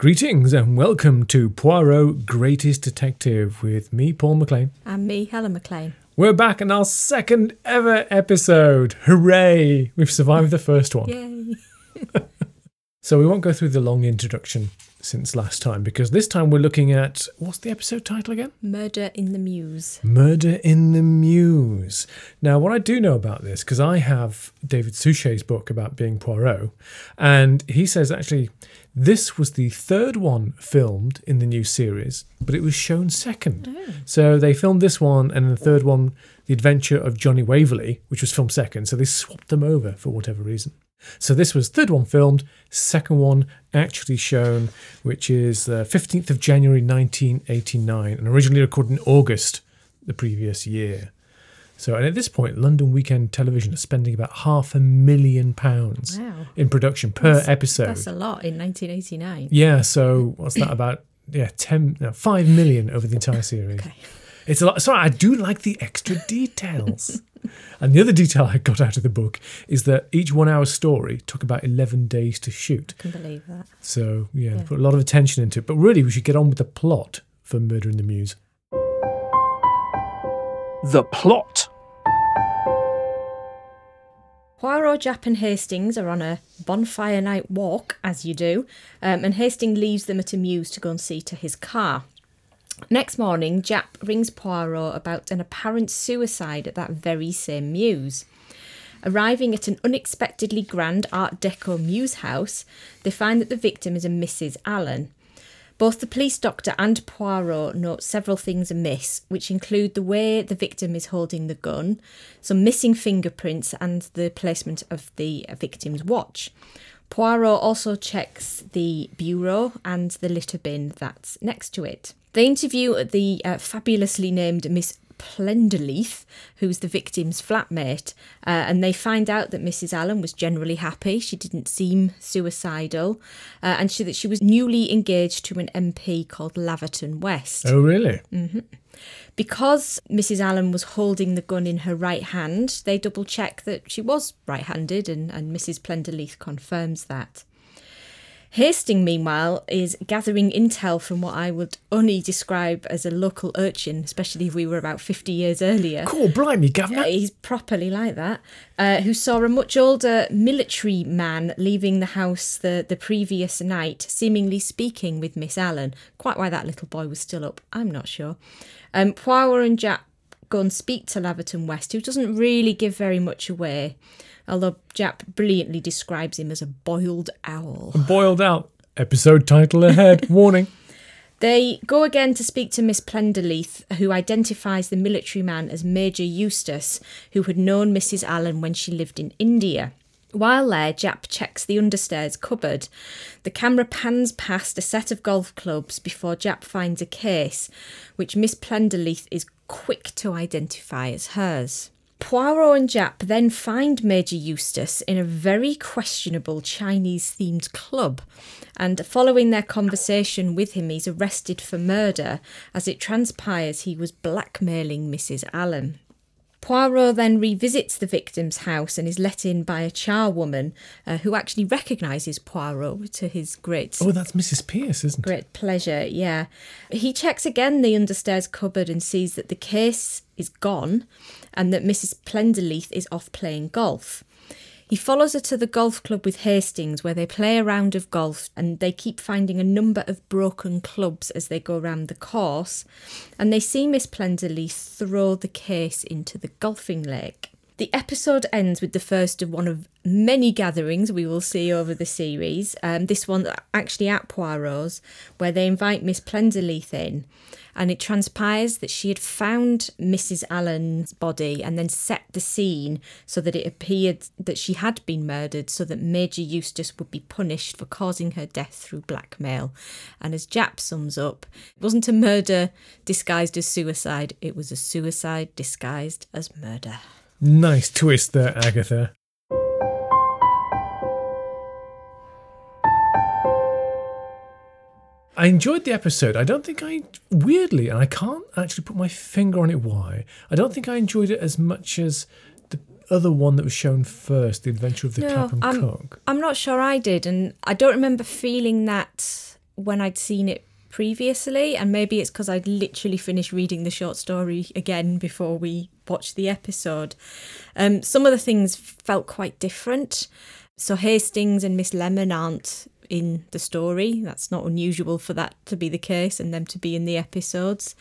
Greetings and welcome to Poirot Greatest Detective with me, Paul McLean. And me, Helen McLean. We're back in our second ever episode. Hooray! We've survived the first one. Yay. So we won't go through the long introduction since last time because this time we're looking at what's the episode title again? Murder in the Mews. Murder in the Mews. Now, what I do know about this, because I have David Suchet's book about being Poirot, and he says actually this was the third one filmed in the new series, but it was shown second. Oh. So they filmed this one, and the third one, The Adventure of Johnny Waverley, which was filmed second. So they swapped them over for whatever reason. So this was third one filmed, second one actually shown, which is the 15th of January 1989, and originally recorded in August the previous year. So, and at this point, London Weekend Television is spending about half a million pounds Wow. in production per That's- episode. That's a lot in 1989. yeah, so what's that about? Yeah, 10, no, 5 million over the entire series. Okay. It's a lot. Sorry, I do like the extra details. and the other detail I got out of the book is that each one hour story took about 11 days to shoot. Can believe that. So, yeah, Yeah. put a lot of attention into it. But really, we should get on with the plot for Murder in the Mews. The plot. Poirot, Japp, and Hastings are on a bonfire night walk, as you do, um, and Hastings leaves them at a mews to go and see to his car. Next morning, Japp rings Poirot about an apparent suicide at that very same mews. Arriving at an unexpectedly grand Art Deco mews house, they find that the victim is a Mrs. Allen. Both the police doctor and Poirot note several things amiss, which include the way the victim is holding the gun, some missing fingerprints, and the placement of the victim's watch. Poirot also checks the bureau and the litter bin that's next to it. They interview the uh, fabulously named Miss Plenderleith, who's the victim's flatmate, uh, and they find out that Mrs. Allen was generally happy. She didn't seem suicidal, uh, and she, that she was newly engaged to an MP called Laverton West. Oh, really? Because Mrs. Allen was holding the gun in her right hand, they double check that she was right handed, and, and Mrs. Plenderleith confirms that. Hastings, meanwhile, is gathering intel from what I would only describe as a local urchin, especially if we were about 50 years earlier. Cool, blimey, governor. He's properly like that. Uh, who saw a much older military man leaving the house the, the previous night, seemingly speaking with Miss Allen. Quite why that little boy was still up, I'm not sure. Um, Poirot and Jack go and speak to Laverton West, who doesn't really give very much away, although Japp brilliantly describes him as a boiled owl. Boiled out. Episode title ahead. Warning. They go again to speak to Miss Plenderleith, who identifies the military man as Major Eustace, who had known Mrs. Allen when she lived in India. While there, Japp checks the understairs cupboard. The camera pans past a set of golf clubs before Japp finds a case, which Miss Plenderleith is quick to identify as hers. Poirot and Japp then find Major Eustace in a very questionable Chinese themed club, and following their conversation with him, he's arrested for murder. As it transpires, he was blackmailing Mrs. Allen. Poirot then revisits the victim's house and is let in by a charwoman uh, who actually recognises Poirot to his great Oh, that's Mrs. Pierce, isn't it? Great pleasure, yeah. He checks again the understairs cupboard and sees that the case is gone and that Mrs. Plenderleith is off playing golf. He follows her to the golf club with Hastings where they play a round of golf and they keep finding a number of broken clubs as they go round the course and they see Miss Plenderleith throw the case into the golfing lake. The episode ends with the first of one of many gatherings we will see over the series. Um, this one actually at Poirot's, where they invite Miss Plenderleith in, and it transpires that she had found Mrs. Allen's body and then set the scene so that it appeared that she had been murdered, so that Major Eustace would be punished for causing her death through blackmail. And as Japp sums up, it wasn't a murder disguised as suicide; it was a suicide disguised as murder. Nice twist there, Agatha. I enjoyed the episode. I don't think I, weirdly, and I can't actually put my finger on it why, I don't think I enjoyed it as much as the other one that was shown first, The Adventure of the No, Clapham I'm- Cook. I'm not sure I did, and I don't remember feeling that when I'd seen it previously, and maybe it's because I'd literally finished reading the short story again before we watched the episode. Um, some of the things felt quite different. So Hastings and Miss Lemon aren't in the story. That's not unusual for that to be the case and them to be in the episodes.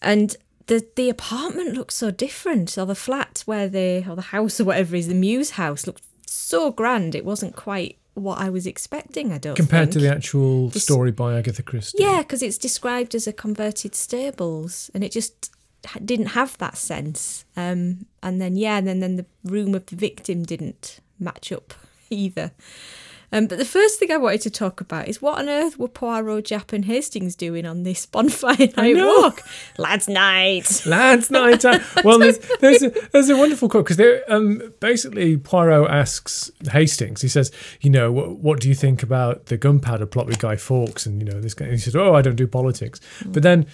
And the the apartment looks so different, or the flat where they or the house or whatever is the Mews house looked so grand. It wasn't quite what I was expecting. I don't Compared to the actual This- story by Agatha Christie. Yeah, because it's described as a converted stables, and it just didn't have that sense. Um, and then yeah, and then then the room of the victim didn't match up either. Um, but the first thing I wanted to talk about is what on earth were Poirot, Japp, and Hastings doing on this bonfire night walk? Lads' night. Lads' night out. Well, there's there's a, there's a wonderful quote because um, basically Poirot asks Hastings. He says, you know, what, what do you think about the gunpowder plot with Guy Fawkes? And you know, this guy. And he says, oh, I don't do politics. But then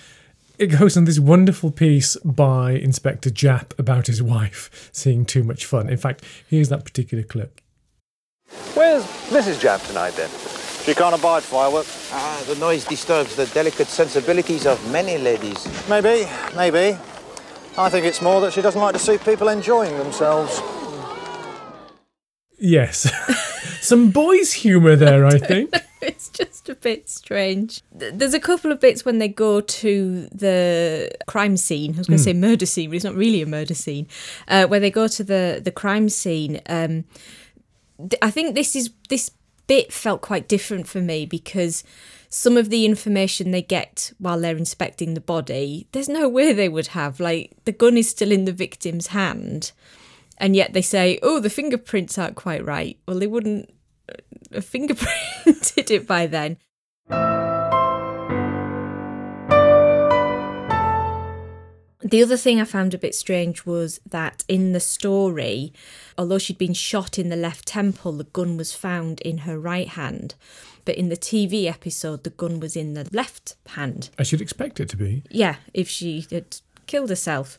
it goes on this wonderful piece by Inspector Japp about his wife seeing too much fun. In fact, here's that particular clip. Where's Mrs. Japp tonight then? She can't abide fireworks. Ah, the noise disturbs the delicate sensibilities of many ladies. Maybe, maybe. I think it's more that she doesn't like to see people enjoying themselves. Yes, some boys' humour there, I think. it's just a bit strange. There's a couple of bits when they go to the crime scene. I was going to say murder scene, but it's not really a murder scene. Uh, where they go to the the crime scene. Um, th- I think this is this bit felt quite different for me because some of the information they get while they're inspecting the body, there's no way they would have. Like the gun is still in the victim's hand. And yet they say, oh, the fingerprints aren't quite right. Well, they wouldn't have uh, fingerprinted it by then. The other thing I found a bit strange was that in the story, although she'd been shot in the left temple, the gun was found in her right hand. But in the TV episode, the gun was in the left hand. I should expect it to be. Yeah, if she had killed herself.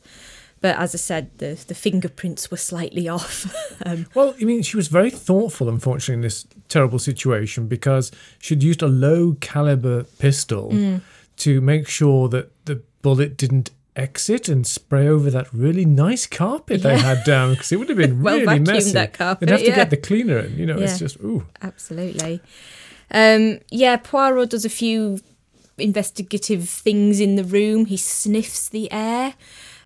But as I said, the, the fingerprints were slightly off. um, Well, I mean, she was very thoughtful, unfortunately, in this terrible situation because she'd used a low caliber pistol Mm. to make sure that the bullet didn't exit and spray over that really nice carpet they had down because it would have been Well really messy. that carpet, They'd have to yeah. get the cleaner in, you know, Yeah. it's just, ooh. Absolutely. Um, yeah, Poirot does a few investigative things in the room. He sniffs the air.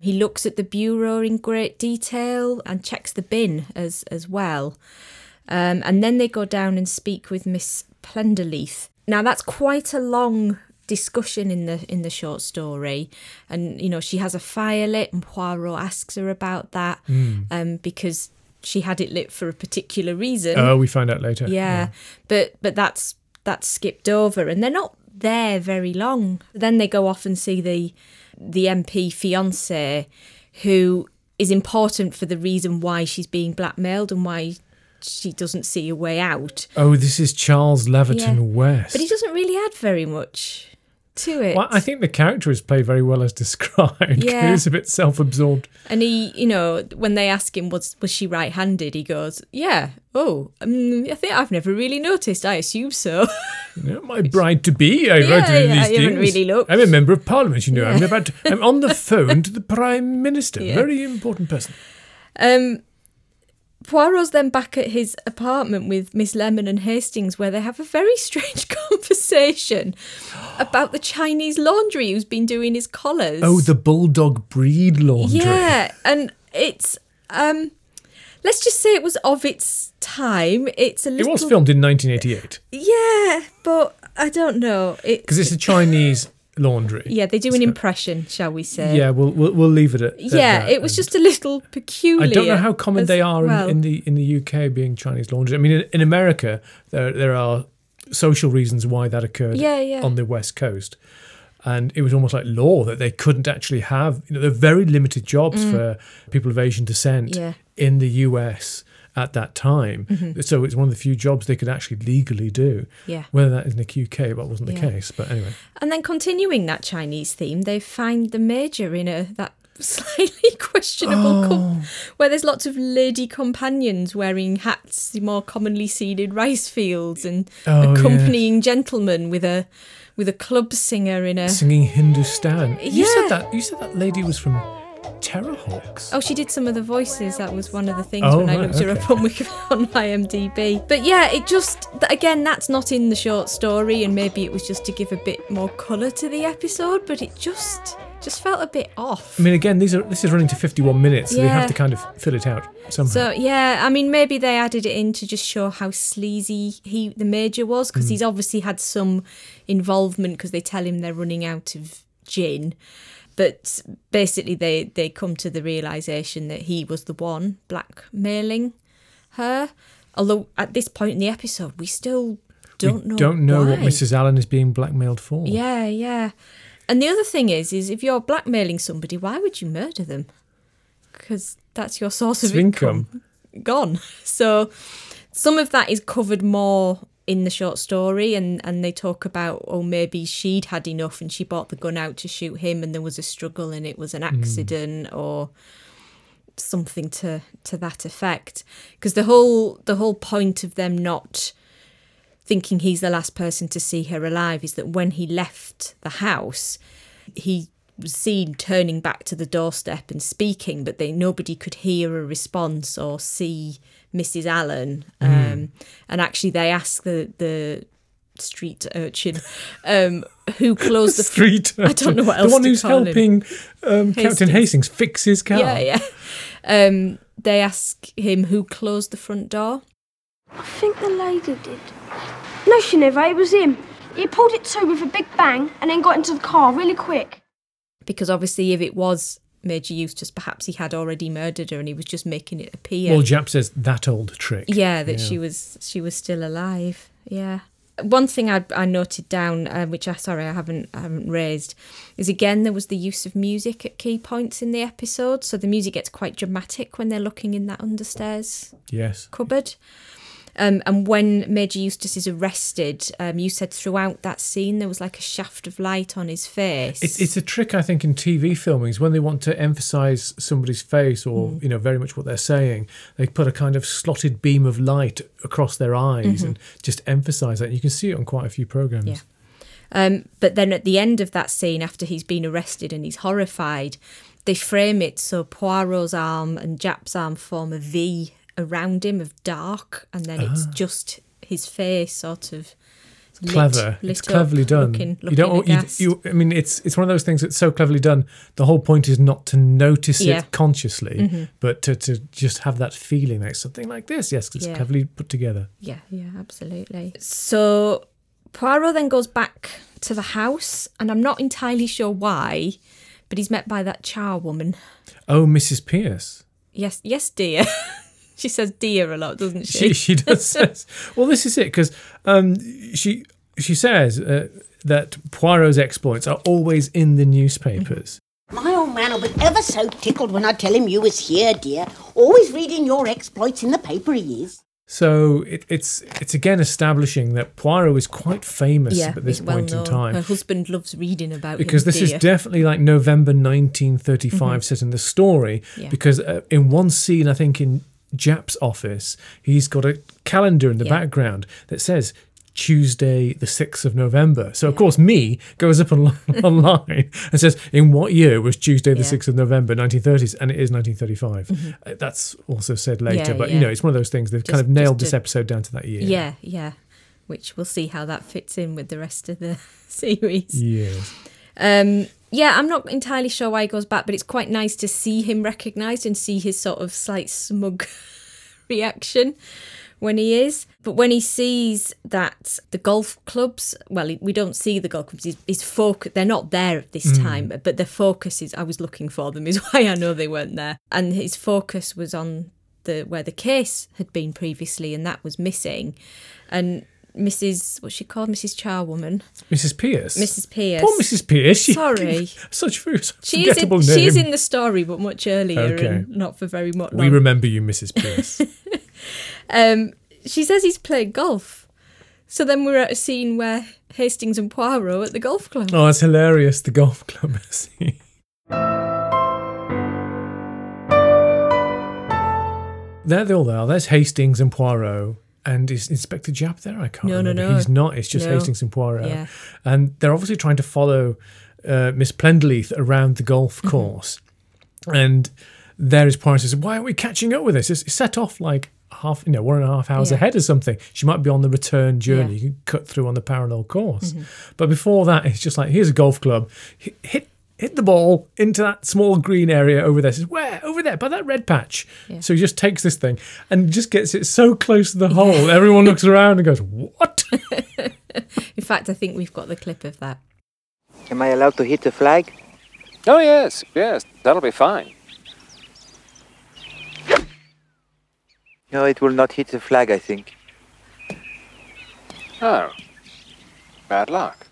He looks at the bureau in great detail and checks the bin as as well. Um, and then they go down and speak with Miss Plenderleith. Now that's quite a long discussion in the in the short story, and you know she has a fire lit, and Poirot asks her about that um, because she had it lit for a particular reason. Oh, we find out later. Yeah, but but that's that's skipped over, and they're not there very long. Then they go off and see the the MP fiance, who is important for the reason why she's being blackmailed and why she doesn't see a way out. Oh, this is Charles Laverton Yeah. West. But he doesn't really add very much to it. well, I think the character is played very well as described. Yeah. He's a bit self-absorbed. And he, you know, when they ask him was was she right-handed, he goes, "Yeah." Oh, um, I think I've never really noticed. I assume so. You know, my bride to be. I Yeah, wrote yeah, these you haven't really looked. I'm a member of parliament. You know, I'm about. To, I'm on the phone to the prime minister. Yeah. Very important person. Um, Poirot's then back at his apartment with Miss Lemon and Hastings, where they have a very strange conversation about the Chinese laundry who's been doing his collars. Oh, the bulldog breed laundry. yeah, and it's um, let's just say it was of its time. It's a It was filmed in 1988 yeah, but I don't know. It because it's a Chinese laundry. yeah, they do an impression, shall we say? Yeah, we'll we'll, we'll leave it at. yeah. It was just a little peculiar. I don't know how common they are well. in, in the in the UK being Chinese laundry. I mean, in, in America, there there are social reasons why that occurred Yeah, yeah. on the west coast. And it was almost like law that they couldn't actually have, you know, there are very limited jobs for people of Asian descent Mm. Yeah. in the US at that time. So it's one of the few jobs they could actually legally do. Mm-hmm. Yeah. Whether that is in the UK, that wasn't the Yeah. case. But anyway. And then continuing that Chinese theme, they find the major in a that slightly questionable Oh. com- where there's lots of lady companions wearing hats more commonly seen in rice fields and Oh, accompanying gentlemen with a with a club singer in a Singing Hindustan. You said that. You said that lady was from Terrahawks. Oh, she did some of the voices. That was one of the things Oh, when I right, looked her up on on IMDb. But yeah, it just again that's not in the short story, and maybe it was just to give a bit more colour to the episode. But it just just felt a bit off. I mean, again, these are this is running to 51 minutes, so they have to kind of fill it out somehow. So yeah, I mean maybe they added it in to just show how sleazy he the major was because hmm. he's obviously had some involvement because they tell him they're running out of gin. But basically they they come to the realization that he was the one blackmailing her. Although at this point in the episode we still don't we know don't know what. Mrs. Allen is being blackmailed for. Yeah, yeah. And the other thing is, is if you're blackmailing somebody, why would you murder them? Because that's your source of Of income. gone. So some of that is covered more in the short story and and they talk about oh maybe she'd had enough and she bought the gun out to shoot him and there was a struggle and it was an hmm. accident or something to to that effect. Because the whole the whole point of them not thinking he's the last person to see her alive is that when he left the house he seen turning back to the doorstep and speaking but they nobody could hear a response or see mrs allen um, and actually they asked the the street urchin um, who closed the Street. I don't know what else. The one to who's call him. helping um, Captain Hastings. Hastings fix his car. yeah yeah um, they ask him who closed the front door I think the lady did. No, she never. It was him. He pulled it to with a big bang and then got into the car really quick. Because obviously if it was Major Eustace, perhaps he had already murdered her and he was just making it appear. Well, Japp says that old trick. yeah, that Yeah. she was she was still alive. Yeah. One thing I, I noted down, uh, which I sorry I haven't I haven't raised, is again there was the use of music at key points in the episode. So the music gets quite dramatic when they're looking in that understairs Yes. cupboard. Um, and when Major Eustace is arrested, um, you said throughout that scene there was like a shaft of light on his face. It's, it's a trick, I think, in TV filmings when they want to emphasize somebody's face or, Mm. you know, very much what they're saying. They put a kind of slotted beam of light across their eyes and just emphasize that. And you can see it on quite a few programs. Mm-hmm. Yeah. Um, but then at the end of that scene, after he's been arrested and he's horrified, they frame it so Poirot's arm and Japp's arm form a V around him of dark, and then it's just his face sort of lit- Clever. lit it's up, cleverly done. Looking, you don't. looking You, you, I mean, it's it's one of those things that's so cleverly done. The whole point is not to notice Yeah. Mm-hmm. it consciously, but to, to just have that feeling that it's something like this. Yes, it's Yeah. cleverly put together. Yeah, yeah, absolutely. So Poirot then goes back to the house, and I'm not entirely sure why, but he's met by that charwoman. Oh, Mrs. Pierce. Yes, yes, dear. she says dear a lot, doesn't she she does says well this is it because um she she says uh, that Poirot's exploits are always in the newspapers My old man will be ever so tickled when I tell him you was here, dear. Always reading your exploits in the paper he is. so it, it's it's again establishing that Poirot is quite famous yeah, at this it's well point in known. time Her husband loves reading about because him, this is definitely like November 1935 set in the story Mm-hmm. Yeah. because uh, in one scene I think in Japp's office he's got a calendar in the Yeah. background that says Tuesday the 6th of November so of course me goes up on, online and says in what year was Tuesday the Yeah. Mm-hmm. 6th of November 1930s and it is 1935 Uh, that's also said later Yeah, but you know it's one of those things they've kind of nailed this to- episode down to that year yeah, yeah. Which we'll see how that fits in with the rest of the series. yes Um, yeah, I'm not entirely sure why he goes back, but it's quite nice to see him recognised and see his sort of slight smug reaction when he is. But when he sees that the golf clubs, well, we don't see the golf clubs. His, his focus, they're not there at this hmm. time, but the focus is. I was looking for them, is why I know they weren't there. And his focus was on the where the case had been previously, and that was missing. And Mrs. What's she called? Mrs. Charwoman. Mrs. Pierce. Mrs. Pierce. Poor Mrs. Pierce. She, Sorry. Such, such she's in, name. She's in the story, but much earlier okay. and not for very much. We long. remember you, Mrs. Pierce. um, she says he's played golf. So then we're at a scene where Hastings and Poirot are at the golf club. Oh, it's hilarious. The golf club scene. there they all are. There's Hastings and Poirot and is Inspector Japp there? I can't No, no, remember. no. He's not. It's just No. Hastings and Poirot. Yeah. And they're obviously trying to follow uh, Miss Plenderleith around the golf Mm-hmm. course. And there is Poirot says, Why aren't we catching up with this? It's set off like half, you know, one and a half hours Yeah. ahead or something. She might be on the return journey. Yeah. Mm-hmm. You can cut through on the parallel course. But before that, it's just like, here's a golf club. Hit, hit hit the ball into that small green area over there. Says, where? Over there, by that red patch. Yeah. So he just takes this thing and just gets it so close to the hole. Everyone looks around and goes, what? In fact, I think we've got the clip of that. Am I allowed to hit the flag? Oh, yes, yes, that'll be fine. No, it will not hit the flag, I think. Oh. Bad luck.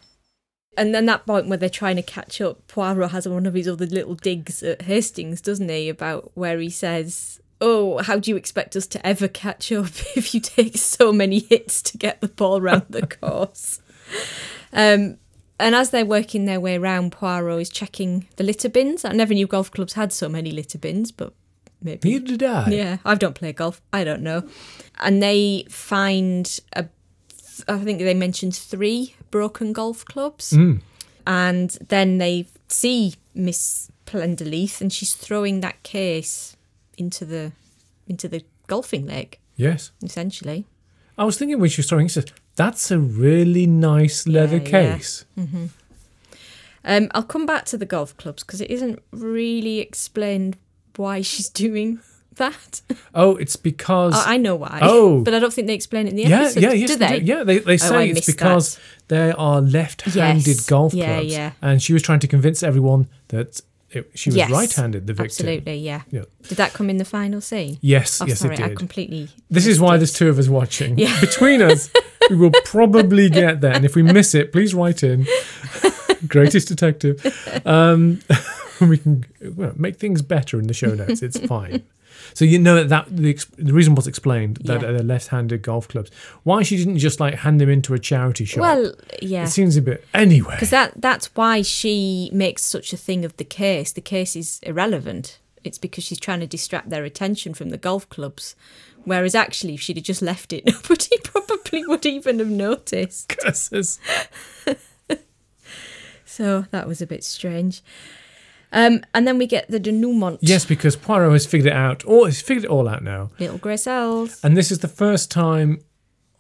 And then that point where they're trying to catch up, Poirot has one of his other little digs at Hastings, doesn't he? About where he says, "Oh, how do you expect us to ever catch up if you take so many hits to get the ball round the course?" Um, and as they're working their way around, Poirot is checking the litter bins. I never knew golf clubs had so many litter bins, but maybe Neither did I. yeah, I don't play golf. I don't know. And they find a, I think they mentioned three broken golf clubs. And then they see Miss Plenderleith, and she's throwing that case into the into the golfing lake, Yes. essentially. I was thinking when she was throwing, he says, that's a really nice leather Yeah, yeah. case. Um, I'll come back to the golf clubs because it isn't really explained why she's doing that. Oh, it's because. Oh, I know why. Oh. but I don't think they explain it in the yeah, episode. yeah, yes, do they. Yeah, they, they Oh, say I it's because that. they are left-handed Yes. golf Yeah, clubs, yeah. and she was trying to convince everyone that it, she was Yes, right-handed. The victim. Absolutely, yeah. Yeah. Did that come in the final scene? Yes, Oh, yes, sorry, it I did. completely. This is why it. there's two of us watching. Yeah. Between us, we will probably get there. And if we miss it, please write in. Greatest detective. Um, we can well, make things better in the show notes. It's fine. So you know that, that the, the reason was explained that Yeah. they're left-handed golf clubs. Why she didn't just like hand them into a charity shop? Well, yeah. it seems a bit anyway. Because that, that's why she makes such a thing of the case. The case is irrelevant. It's because she's trying to distract their attention from the golf clubs. Whereas actually, if she'd have just left it, nobody probably would even have noticed. Curses. So that was a bit strange. Um, and then we get the denouement. Yes, because Poirot has figured it out. Or he's figured it all out now. Little grey cells. And this is the first time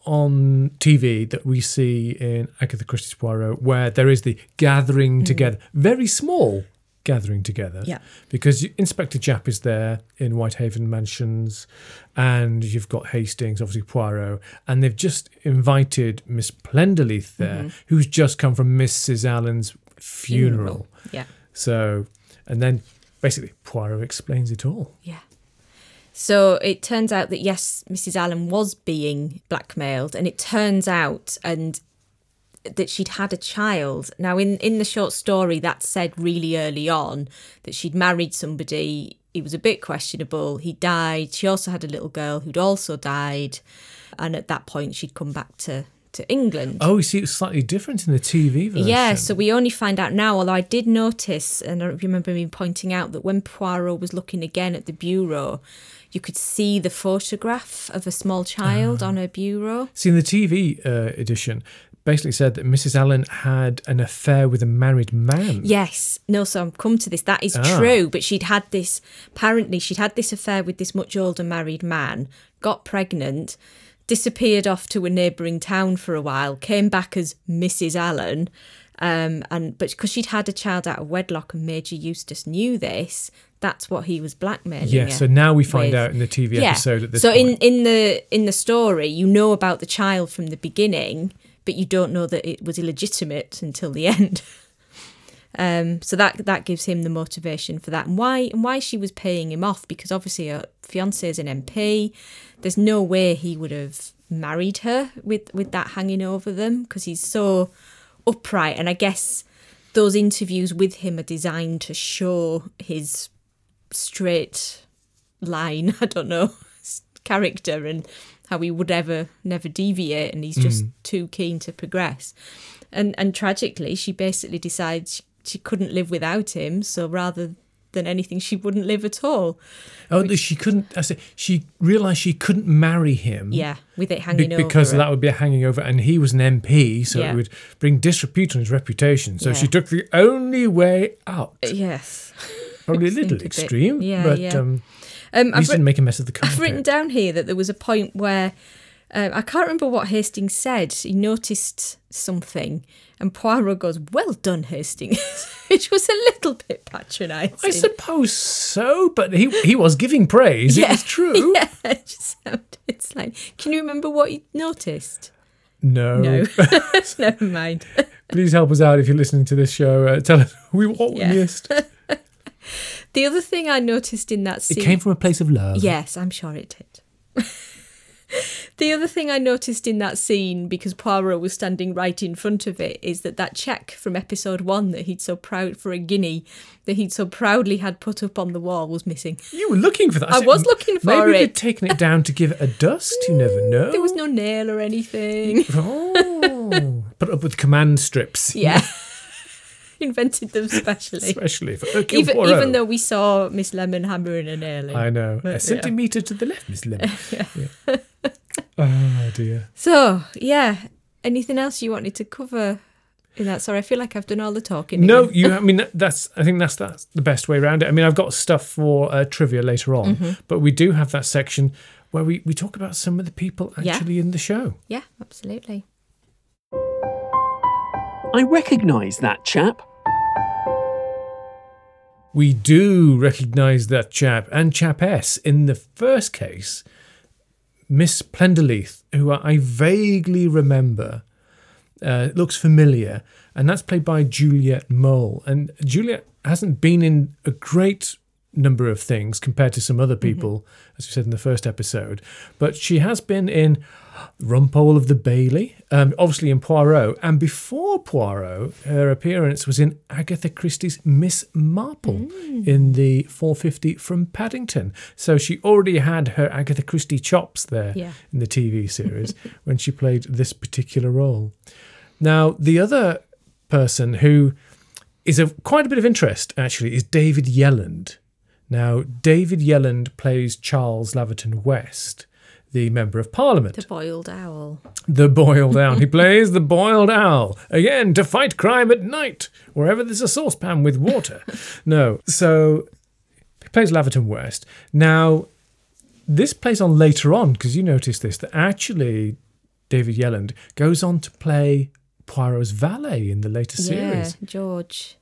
on TV that we see in Agatha Christie's Poirot where there is the gathering together, very small gathering together. Yeah. Because Inspector Japp is there in Whitehaven Mansions, and you've got Hastings, obviously Poirot, and they've just invited Miss Plenderleith there, who's just come from Mrs. Allen's funeral. Yeah. So, and then basically Poirot explains it all. Yeah. So it turns out that yes, Mrs. Allen was being blackmailed, and it turns out and that she'd had a child. Now, in in the short story, that's said really early on that she'd married somebody. He was a bit questionable. He died. She also had a little girl who'd also died, and at that point, she'd come back to to England. Oh, you see, it's slightly different in the TV version. Yeah, so we only find out now, although I did notice, and I remember me pointing out that when Poirot was looking again at the bureau, you could see the photograph of a small child Ah. on her bureau. See, in the TV uh, edition, basically said that Mrs. Allen had an affair with a married man. Yes, no, so I'm come to this. That is Ah. true, but she'd had this, apparently, she'd had this affair with this much older married man, got pregnant, disappeared off to a neighbouring town for a while, came back as Mrs. Allen. Um, and but because she'd had a child out of wedlock and Major Eustace knew this, that's what he was blackmailing. Yeah, so now we find with. out in the TV episode at this so in in the in the story, you know about the child from the beginning, but you don't know that it was illegitimate until the end. Um, so that that gives him the motivation for that, and why and why she was paying him off because obviously her fiance is an MP. There's no way he would have married her with with that hanging over them because he's so upright, and I guess those interviews with him are designed to show his straight line. I don't know character and how he would ever never deviate, and he's just too keen to progress. And and tragically, she basically decides she, couldn't live without him. So rather than anything, she wouldn't live at all. Oh, that she couldn't. I said she realised she couldn't marry him. Yeah, with it hanging over. because that would be a hanging over, and he was an MP, so Yeah. it would bring disrepute on his reputation. So Yeah. she took the only way out. Yes. Probably a little a extreme, yeah, but yeah. um, Um, I've, didn't make a mess of the I've written down here that there was a point where um, I can't remember what Hastings said. He noticed something, and Poirot goes, "Well done, Hastings," which was a little bit patronising. I suppose so, but he he was giving praise. It was true. Yeah, it just sounded. Like, can you remember what you noticed? No. No, never mind. Please help us out if you're listening to this show. Uh, tell us we what Yeah. we missed. The other thing I noticed in that scene, It came from a place of love. Yes, I'm sure it did. the other thing I noticed in that scene, because Poirot was standing right in front of it, is that that check from episode one that he'd so proud for a guinea, that he'd so proudly had put up on the wall, was missing. You were looking for that. I said, was looking for it. Maybe it. you'd taken it down to give it a dust. You never know. There was no nail or anything. Oh, put up with command strips. Yeah. Invented them specially. Especially for Hercule Even, Poirot. even though we saw Miss Lemon hammering a nail in. I know. But, a yeah. centimetre to the left, Miss Lemon. Yeah. Oh, dear. So, yeah. Anything else you wanted to cover in that? Sorry, I feel like I've done all the talking. No, again. you. I mean, that's. I think that's that's the best way around it. I mean, I've got stuff for uh, trivia later on, Mhm. but we do have that section where we we talk about some of the people Yeah. actually in the show. Yeah, absolutely. I recognise that chap. We do recognise that chap and chap S. In the first case, Miss Plenderleith, who I vaguely remember, uh, looks familiar, and that's played by Juliette Mole. And Juliette hasn't been in a great number of things compared to some other people, as we said in the first episode, but she has been in Rumpole of the Bailey, um, obviously in Poirot, and before Poirot, her appearance was in Agatha Christie's Miss Marple in the 450 from Paddington. So she already had her Agatha Christie chops there Yeah. in the TV series when she played this particular role. Now, the other person who is of quite a bit of interest actually is David Yelland. Now, David Yelland plays Charles Laverton West, the Member of Parliament. The boiled owl. The boiled owl. he plays the boiled owl. Again, to fight crime at night, wherever there's a saucepan with water. no. So he plays Laverton West. Now, this plays on later on, because you notice this, that actually David Yelland goes on to play Poirot's valet in the later series. Yeah, George.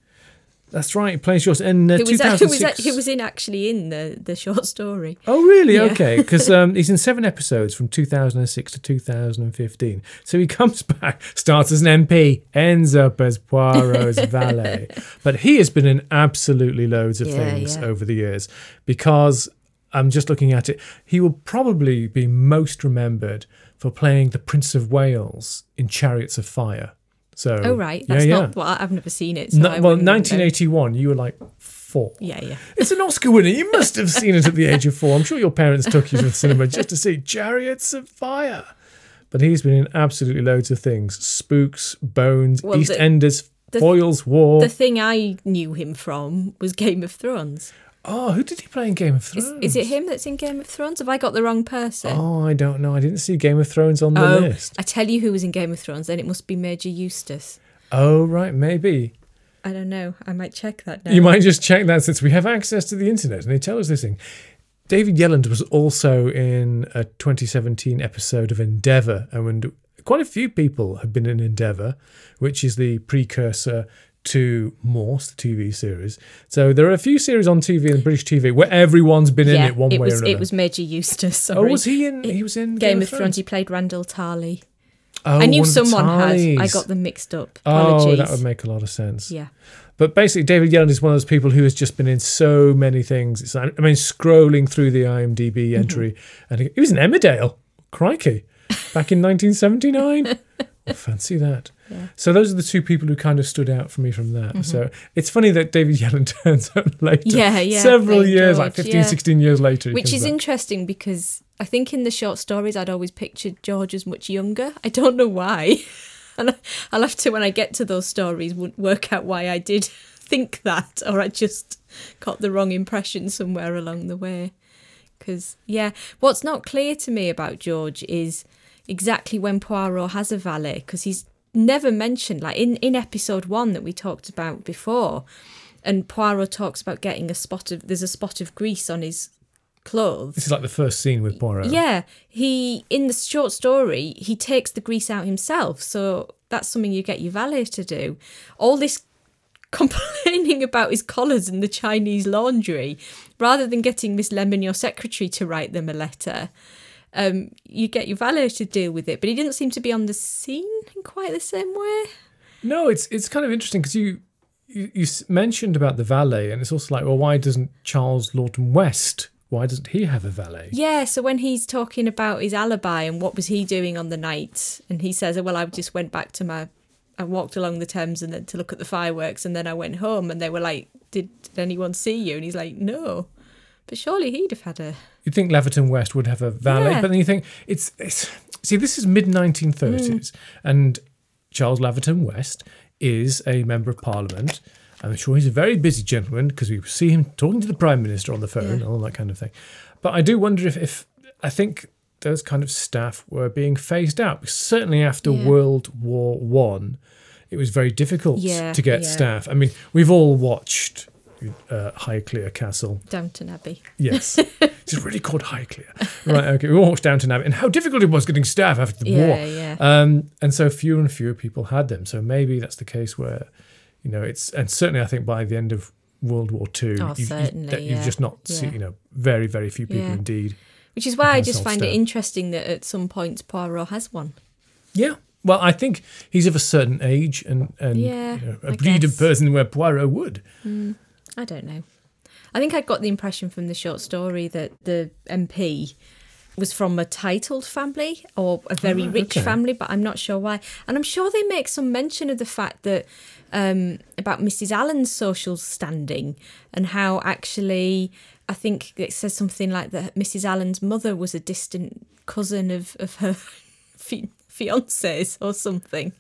That's right. He plays yours in uh, Who was, who, 2006. was, who was in actually in the, the short story. Oh, really? Yeah. Okay. Because um, he's in seven episodes from 2006 to 2015. So he comes back, starts as an MP, ends up as Poirot's valet. But he has been in absolutely loads of Yeah, things yeah. over the years because I'm just looking at it. He will probably be most remembered for playing the Prince of Wales in Chariots of Fire. So, Oh, right. That's yeah. not what I've never seen it. So No- well, wouldn't know. 1981, you were like four. Yeah, yeah. It's an Oscar winner. You must have seen it at the age of four. I'm sure your parents took you to the cinema just to see Chariots of Fire. But he's been in absolutely loads of things Spooks, Bones, Well, EastEnders, the- Foyle's War. The thing I knew him from was Game of Thrones. Oh, who did he play in Game of Is, Thrones? is it him that's in Game of Thrones? Have I got the wrong person? Oh, I don't know. I didn't see Game of Thrones on the Oh, list. I tell you who was in Game of Thrones, then it must be Major Eustace. Oh, right, maybe. I don't know. I might check that now. You might just check that since we have access to the internet and they tell us this thing. David Yelland was also in a 2017 episode of Endeavour, and quite a few people have been in Endeavour, which is the precursor to Morse, the TV series. So there are a few series on TV and British TV where everyone's been in it one it way was or another. it was Major Eustace. oh, was he in? He was in Game, of Thrones. He played Randyll Tarly. Oh, I knew one of the someone had. I got them mixed up. Oh, that would make a lot of sense. Yeah. But basically, David Yelland is one of those people who has just been in so many things. It's, I mean, scrolling through the IMDb Mm-hmm. entry, and he, he was in Emmerdale. Crikey, back in 1979. oh, fancy that. So those are the two people who kind of stood out for me from that. So it's funny that David Yelland turns up later. Mm-hmm. Yeah, yeah, Several years, like George, 15, yeah. 16 years later. Which is back. interesting because I think in the short stories I'd always pictured George as much younger. I don't know why. And I'll have to, when I get to those stories, wo- work out why I did think that, or I just got the wrong impression somewhere along the way. Because, yeah, what's not clear to me about George is exactly when Poirot has a valet, because he's never mentioned, like in, in episode one that we talked about before, and Poirot talks about getting a spot of, there's a spot of grease on his clothes. This is like the first scene with Poirot. Yeah, he in the short story he takes the grease out himself, so that's something you get your valet to do. All this complaining about his collars and the Chinese laundry, rather than getting Miss Lemon, your secretary, to write them a letter. Um, you get your valet to deal with it, but he didn't seem to be on the scene in quite the same way. No, it's it's kind of interesting because you, you you mentioned about the valet, and it's also like, well, why doesn't Charles Laverton West? Why doesn't he have a valet? Yeah, so when he's talking about his alibi and what was he doing on the night, and he says, "Oh, "Well, I just went back to my, I walked along the Thames and then to look at the fireworks, and then I went home." And they were like, "Did, did anyone see you?" And he's like, "No," but surely he'd have had a You'd think Laverton West would have a valet, Yeah. but then you think it's it's see this is mid 1930s, mm. and Charles Laverton West is a member of Parliament. I'm sure he's a very busy gentleman because we see him talking to the Prime Minister on the phone and all that kind of thing. But I do wonder if, if I think those kind of staff were being phased out. Certainly after Yeah. World War One, it was very difficult Yeah, to get yeah. staff. I mean, we've all watched uh, Highclere Castle. Downton Abbey. Yes. it's really called Highclere. Right, okay. We walked down to Abbey and how difficult it was getting staff after the Yeah, war. yeah. Um, and so fewer and fewer people had them. So maybe that's the case where, you know, it's, and certainly I think by the end of World War Two, Oh, you, you, certainly, that you've yeah. just not seen, you know, very, very few people Yeah. indeed. Which is why I just find it interesting that at some points Poirot has one. Yeah. Well, I think he's of a certain age and, and Yeah, you know, a I breed of person where Poirot would. I don't know. I think I got the impression from the short story that the MP was from a titled family or a very Oh, rich okay. family, but I'm not sure why. And I'm sure they make some mention of the fact that um, about Mrs. Allen's social standing and how actually I think it says something like that Mrs. Allen's mother was a distant cousin of, of her fi- fiance's or something.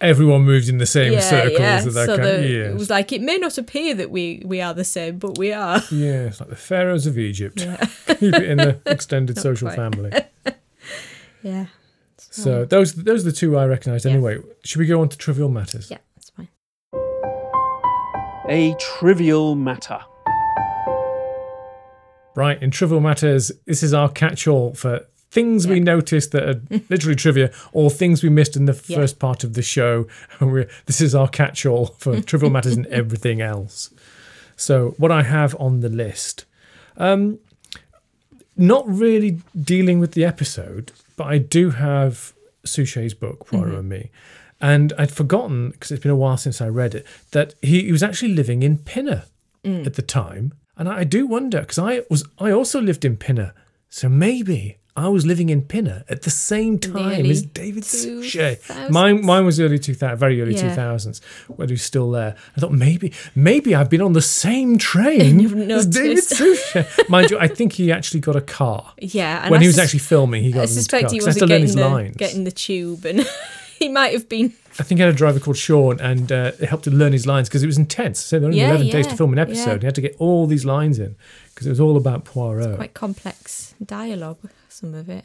Everyone moved in the same circles of that so kind the, yes. it was like it may not appear that we we are the same, but we are. Yeah, it's like the pharaohs of Egypt. Keep it in the extended social quite. family. Yeah. So those those are the two I recognised Yeah. anyway. Should we go on to trivial matters? Yeah, that's fine. A trivial matter. Right, in trivial matters, this is our catch-all for things we noticed that are literally trivia or things we missed in the Yeah. first part of the show. This is our catch-all for trivial matters and everything else. So what I have on the list, um, not really dealing with the episode, but I do have Suchet's book, Poirot and Me. And I'd forgotten, because it's been a while since I read it, that he, he was actually living in Pinner at the time. And I do wonder, because I was I also lived in Pinner. So maybe I was living in Pinner at the same time early as David Suchet. Mine, mine was early 2000, very early Yeah. 2000s, whether he's still there. I thought maybe maybe I've been on the same train as David. Suchet. Mind you, I think he actually got a car. Yeah. And when I he was sus- actually filming, he got I the suspect he 'cause I was had to learn getting the, getting the tube, and he might have been. I think he had a driver called Sean, and uh, it helped him learn his lines because it was intense. So there were only Yeah, 11 days to film an episode. yeah. He had to get all these lines in because it was all about Poirot. Quite complex dialogue, some of it.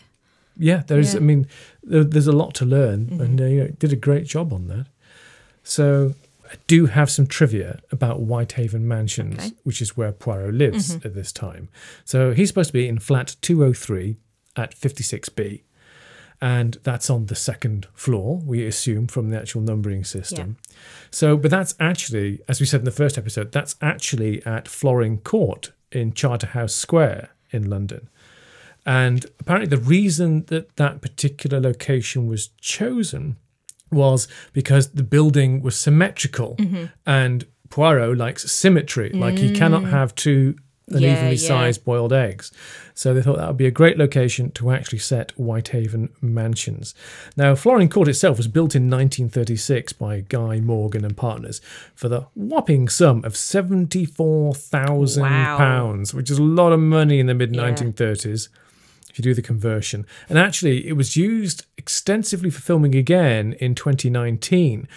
Yeah, there's. Yeah. I mean, there, there's a lot to learn, and uh, you know, did a great job on that. So I do have some trivia about Whitehaven Mansions, Okay. which is where Poirot lives at this time. So he's supposed to be in flat 203 at 56B, and that's on the second floor. We assume from the actual numbering system. So, but that's actually, as we said in the first episode, that's actually at Florin Court in Charterhouse Square in London. And apparently, the reason that that particular location was chosen was because the building was symmetrical Mm-hmm. and Poirot likes symmetry. Like he cannot have two Mm. Yeah, unevenly yeah. sized boiled eggs. So they thought that would be a great location to actually set Whitehaven Mansions. Now, Florin Court itself was built in 1936 by Guy Morgan and Partners for the whopping sum of £74,000, Wow. which is a lot of money in the mid 1930s if you do the conversion. And actually, it was used extensively for filming again in 2019,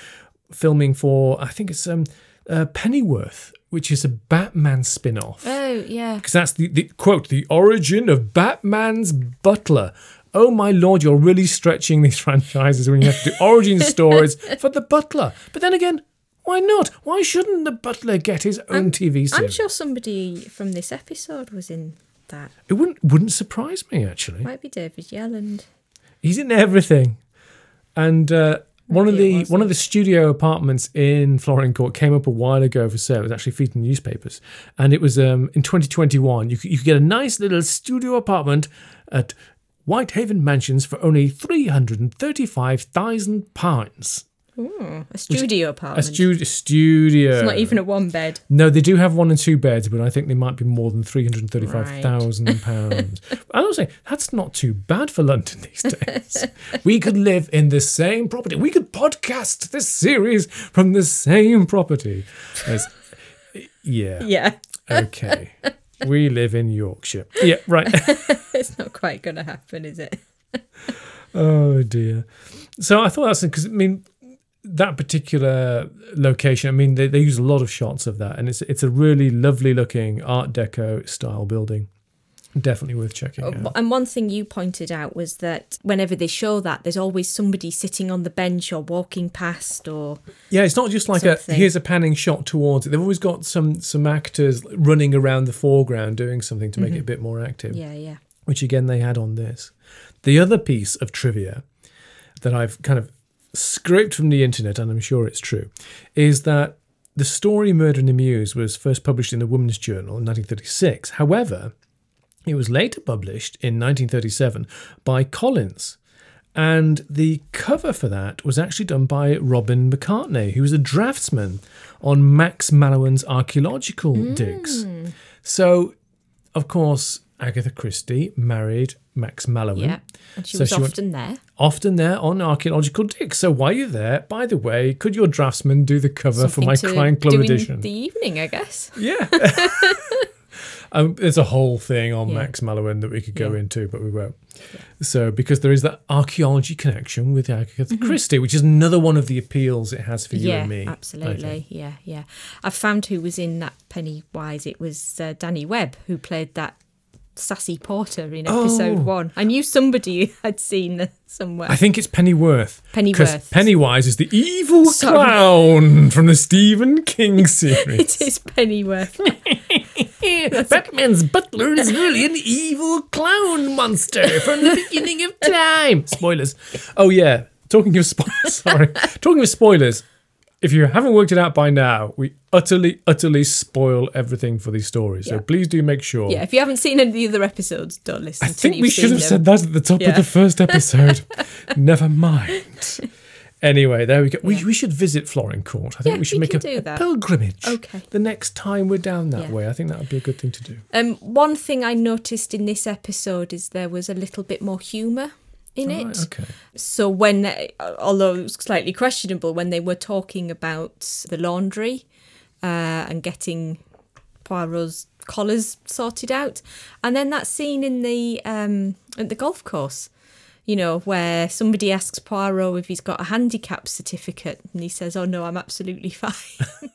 filming for, I think it's um, uh, Pennyworth, which is a Batman spin off. Oh, yeah. Because that's the, the quote, the origin of Batman's butler. Oh my lord, you're really stretching these franchises when you have to do origin stories for the butler. But then again, why not? Why shouldn't the butler get his own TV series? I'm sure somebody from this episode was in that. It wouldn't wouldn't surprise me actually. Might be David Yelland. He's in everything. And uh, one of the one of the studio apartments in Florin Court came up a while ago for sale. It was actually featured in newspapers, and it was um, in 2021. You could, you could get a nice little studio apartment at Whitehaven Mansions for only three hundred and thirty-five thousand pounds. Ooh, a studio A apartment. studio, studio. It's not even a one bed. No, they do have one and two beds, but I think they might be more than three hundred and thirty-five thousand pounds. I was saying that's not too bad for London these days. we could live in the same property. We could podcast this series from the same property. As, yeah. Yeah, Okay. we live in Yorkshire. Yeah. Right. it's not quite going to happen, is it? Oh dear. So I thought that's because I mean that particular location. I mean they, they use a lot of shots of that, and it's it's a really lovely looking Art Deco style building. Definitely worth checking out. And one thing you pointed out was that whenever they show that, there's always somebody sitting on the bench or walking past or. Yeah, it's not just like a here's a panning shot towards it. They've always got some some actors running around the foreground doing something to make it a bit more active. Mm-hmm. Yeah, yeah. which again they had on this. The other piece of trivia that I've kind of scraped from the internet, and I'm sure it's true, is that the story Murder in the Mews was first published in the Woman's Journal in 1936. However, it was later published in 1937 by Collins. And the cover for that was actually done by Robin Macartney, who was a draftsman on Max Mallowan's archaeological digs. Hmm. So, of course, Agatha Christie married Max Mallowan. Yeah. And she So was she went- often there. Often there on archaeological digs. So while you're there, by the way, could your draftsman do the cover for my Crime Club edition? the evening, I guess. Yeah. um, there's a whole thing on Yeah. Max Mallowan that we could go Yeah. into, but we won't. So, because there is that archaeology connection with Agatha Christie, which is another one of the appeals it has for you Mm-hmm. and me. Absolutely. Yeah, yeah. I found who was in that Pennywise. It was uh, Danny Webb who played that sassy porter in episode Oh. one. I knew somebody had seen somewhere. I think it's Pennyworth. Pennyworth. Pennywise is the evil Sorry. clown from the Stephen King series. it is Pennyworth. Batman's butler is really an evil clown monster from the beginning of time. Spoilers. Oh yeah. Talking of spoilers, sorry. Talking of spoilers. If you haven't worked it out by now, we utterly, utterly spoil everything for these stories. So please do make sure. yeah, if you haven't seen any of the other episodes, don't listen I think we should have them. said that at the top of the first episode. Never mind. Anyway, there we go. We, we should visit Florin Court. I think Yeah, we should we make a, a pilgrimage. Okay. The next time we're down that Yeah. way, I think that would be a good thing to do. Um, one thing I noticed in this episode is there was a little bit more humour in it. Okay. So when, although it was slightly questionable, when they were talking about the laundry uh, and getting Poirot's collars sorted out, and then that scene in the um, at the golf course, you know, where somebody asks Poirot if he's got a handicap certificate, and he says, "Oh no, I'm absolutely fine."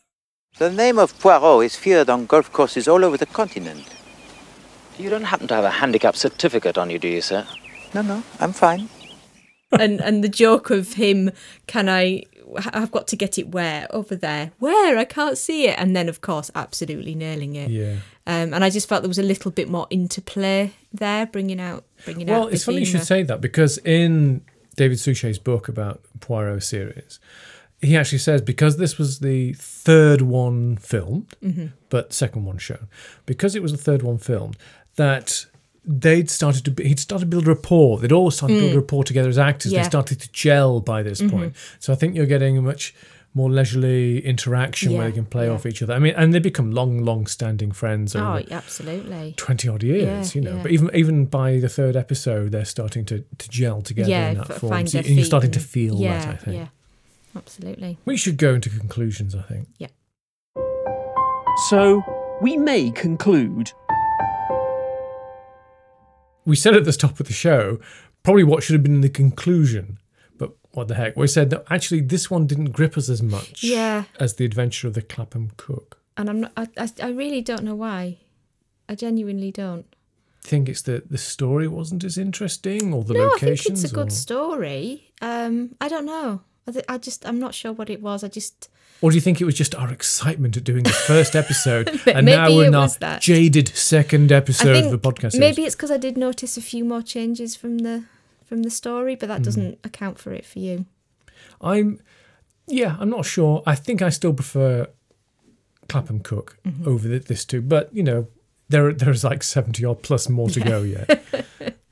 The name of Poirot is feared on golf courses all over the continent. You don't happen to have a handicap certificate on you, do you, sir? No, no, I'm fine. and and the joke of him, can I? I've got to get it where over there. Where I can't see it, and then of course, absolutely nailing it. Yeah. Um, and I just felt there was a little bit more interplay there, bringing out, bringing out. Well, it's funny you should say that because in David Suchet's book about Poirot series, he actually says because this was the third one filmed, Mm-hmm. but second one shown, because it was the third one filmed, that they'd started to be, he'd started to build rapport. They'd all started to build rapport together as actors. Mm. Yeah. Mm-hmm. They started to gel by this point. So I think you're getting a much more leisurely interaction where they can play yeah. off each other. I mean, and they become long, long-standing friends. Oh, over, absolutely. 20 odd years, Yeah, you know. yeah. But even even by the third episode, they're starting to, to gel together Yeah, in that f- form. find So their you're starting to feel yeah, that, I think. Yeah, absolutely. We should go into conclusions, I think. Yeah. So, we may conclude We said at the top of the show probably what should have been in the conclusion, but what the heck. We said that actually this one didn't grip us as much Yeah. as the adventure of the Clapham cook. And I'm not, I, I, I really don't know why. I genuinely don't. Think it's that the story wasn't as interesting, or the no, I think it's a good or, story. Um, I don't know. I, th- I just, I'm not sure what it was. I just, or do you think it was just our excitement at doing the first episode, and now we're in our that. jaded second episode of the podcast? series? maybe it's because I did notice a few more changes from the from the story, but Hmm. that doesn't account for it for you. I'm, yeah, I'm not sure. I think I still prefer Clapham Cook Mm-hmm. over this two, but you know, there there's like seventy odd plus more to go yet.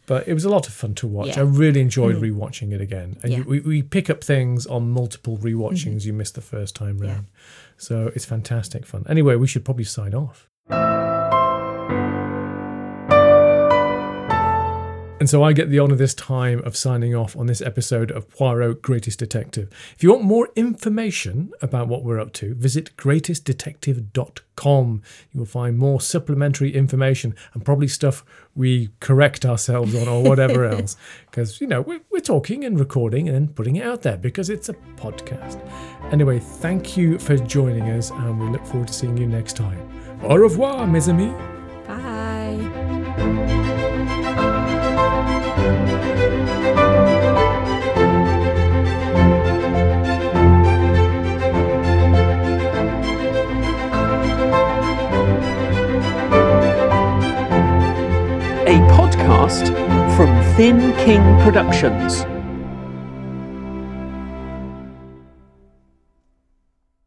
but it was a lot of fun to watch. Yeah. I really enjoyed rewatching it again, and Yeah. Mm-hmm. we, we pick up things on multiple rewatchings you missed the first time round. So it's fantastic fun. Anyway, we should probably sign off. And so I get the honour this time of signing off on this episode of Poirot Greatest Detective. If you want more information about what we're up to, visit greatestdetective.com. You will find more supplementary information and probably stuff we correct ourselves on or whatever else. Because, you know, we're, we're talking and recording and putting it out there because it's a podcast. Anyway, thank you for joining us and we look forward to seeing you next time. Au revoir, mes amis. Bye. Podcast from Thin King Productions.